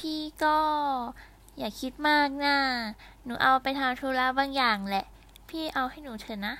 พี่ก็ อย่าคิดมากนะหนูเอาไปทำธุระบางอย่างแหละ พี่เอาให้หนูเถอะนะ